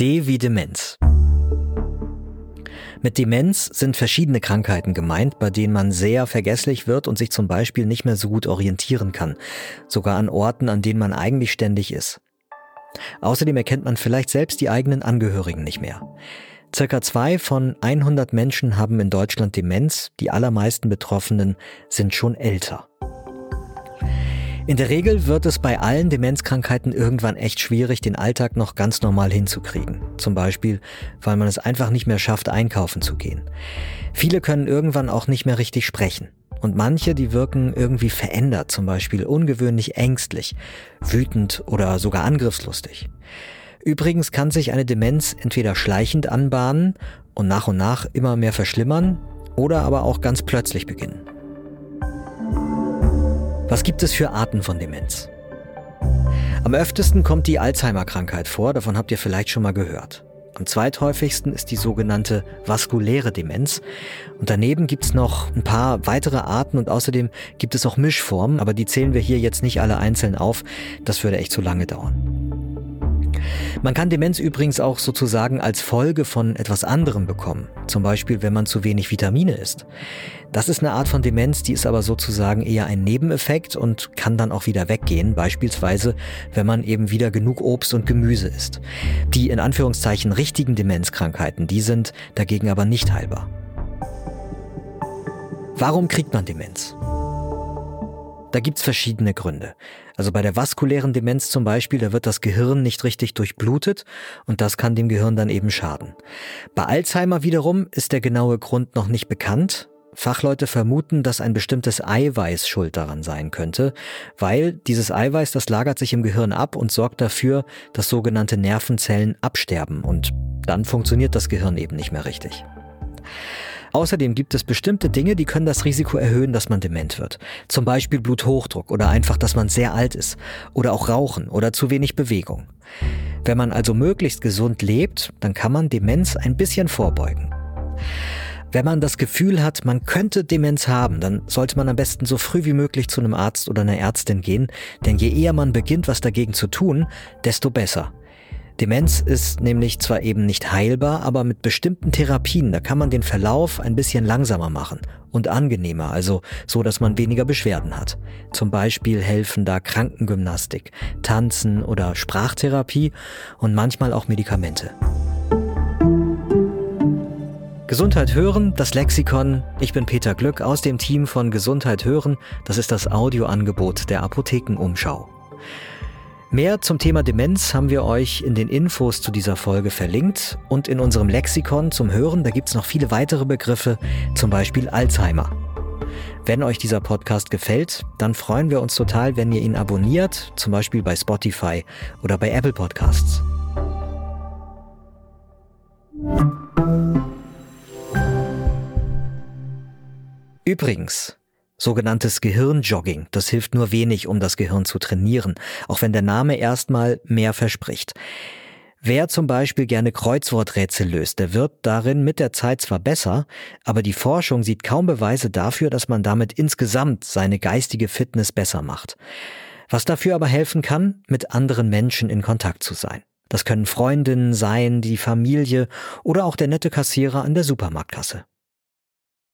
D wie Demenz. Mit Demenz sind verschiedene Krankheiten gemeint, bei denen man sehr vergesslich wird und sich zum Beispiel nicht mehr so gut orientieren kann, sogar an Orten, an denen man eigentlich ständig ist. Außerdem erkennt man vielleicht selbst die eigenen Angehörigen nicht mehr. Circa zwei von 100 Menschen haben in Deutschland Demenz, die allermeisten Betroffenen sind schon älter. In der Regel wird es bei allen Demenzkrankheiten irgendwann echt schwierig, den Alltag noch ganz normal hinzukriegen. Zum Beispiel, weil man es einfach nicht mehr schafft, einkaufen zu gehen. Viele können irgendwann auch nicht mehr richtig sprechen. Und manche, die wirken irgendwie verändert, zum Beispiel ungewöhnlich ängstlich, wütend oder sogar angriffslustig. Übrigens kann sich eine Demenz entweder schleichend anbahnen und nach und nach immer mehr verschlimmern oder aber auch ganz plötzlich beginnen. Was gibt es für Arten von Demenz? Am öftesten kommt die Alzheimer-Krankheit vor, davon habt ihr vielleicht schon mal gehört. Am zweithäufigsten ist die sogenannte vaskuläre Demenz. Und daneben gibt es noch ein paar weitere Arten und außerdem gibt es auch Mischformen, aber die zählen wir hier jetzt nicht alle einzeln auf. Das würde echt zu lange dauern. Man kann Demenz übrigens auch sozusagen als Folge von etwas anderem bekommen. Zum Beispiel, wenn man zu wenig Vitamine isst. Das ist eine Art von Demenz, die ist aber sozusagen eher ein Nebeneffekt und kann dann auch wieder weggehen. Beispielsweise, wenn man eben wieder genug Obst und Gemüse isst. Die in Anführungszeichen richtigen Demenzkrankheiten, die sind dagegen aber nicht heilbar. Warum kriegt man Demenz? Da gibt's verschiedene Gründe. Also bei der vaskulären Demenz zum Beispiel, da wird das Gehirn nicht richtig durchblutet und das kann dem Gehirn dann eben schaden. Bei Alzheimer wiederum ist der genaue Grund noch nicht bekannt. Fachleute vermuten, dass ein bestimmtes Eiweiß schuld daran sein könnte, weil dieses Eiweiß, das lagert sich im Gehirn ab und sorgt dafür, dass sogenannte Nervenzellen absterben und dann funktioniert das Gehirn eben nicht mehr richtig. Außerdem gibt es bestimmte Dinge, die können das Risiko erhöhen, dass man dement wird. Zum Beispiel Bluthochdruck oder einfach, dass man sehr alt ist. Oder auch Rauchen oder zu wenig Bewegung. Wenn man also möglichst gesund lebt, dann kann man Demenz ein bisschen vorbeugen. Wenn man das Gefühl hat, man könnte Demenz haben, dann sollte man am besten so früh wie möglich zu einem Arzt oder einer Ärztin gehen, denn je eher man beginnt, was dagegen zu tun, desto besser. Demenz ist nämlich zwar eben nicht heilbar, aber mit bestimmten Therapien, da kann man den Verlauf ein bisschen langsamer machen und angenehmer, also so, dass man weniger Beschwerden hat. Zum Beispiel helfen da Krankengymnastik, Tanzen oder Sprachtherapie und manchmal auch Medikamente. Gesundheit hören, das Lexikon. Ich bin Peter Glück aus dem Team von Gesundheit hören. Das ist das Audioangebot der Apothekenumschau. Mehr zum Thema Demenz haben wir euch in den Infos zu dieser Folge verlinkt und in unserem Lexikon zum Hören, da gibt es noch viele weitere Begriffe, zum Beispiel Alzheimer. Wenn euch dieser Podcast gefällt, dann freuen wir uns total, wenn ihr ihn abonniert, zum Beispiel bei Spotify oder bei Apple Podcasts. Übrigens, sogenanntes Gehirnjogging. Das hilft nur wenig, um das Gehirn zu trainieren, auch wenn der Name erstmal mehr verspricht. Wer zum Beispiel gerne Kreuzworträtsel löst, der wird darin mit der Zeit zwar besser, aber die Forschung sieht kaum Beweise dafür, dass man damit insgesamt seine geistige Fitness besser macht. Was dafür aber helfen kann, mit anderen Menschen in Kontakt zu sein. Das können Freundinnen sein, die Familie oder auch der nette Kassierer an der Supermarktkasse.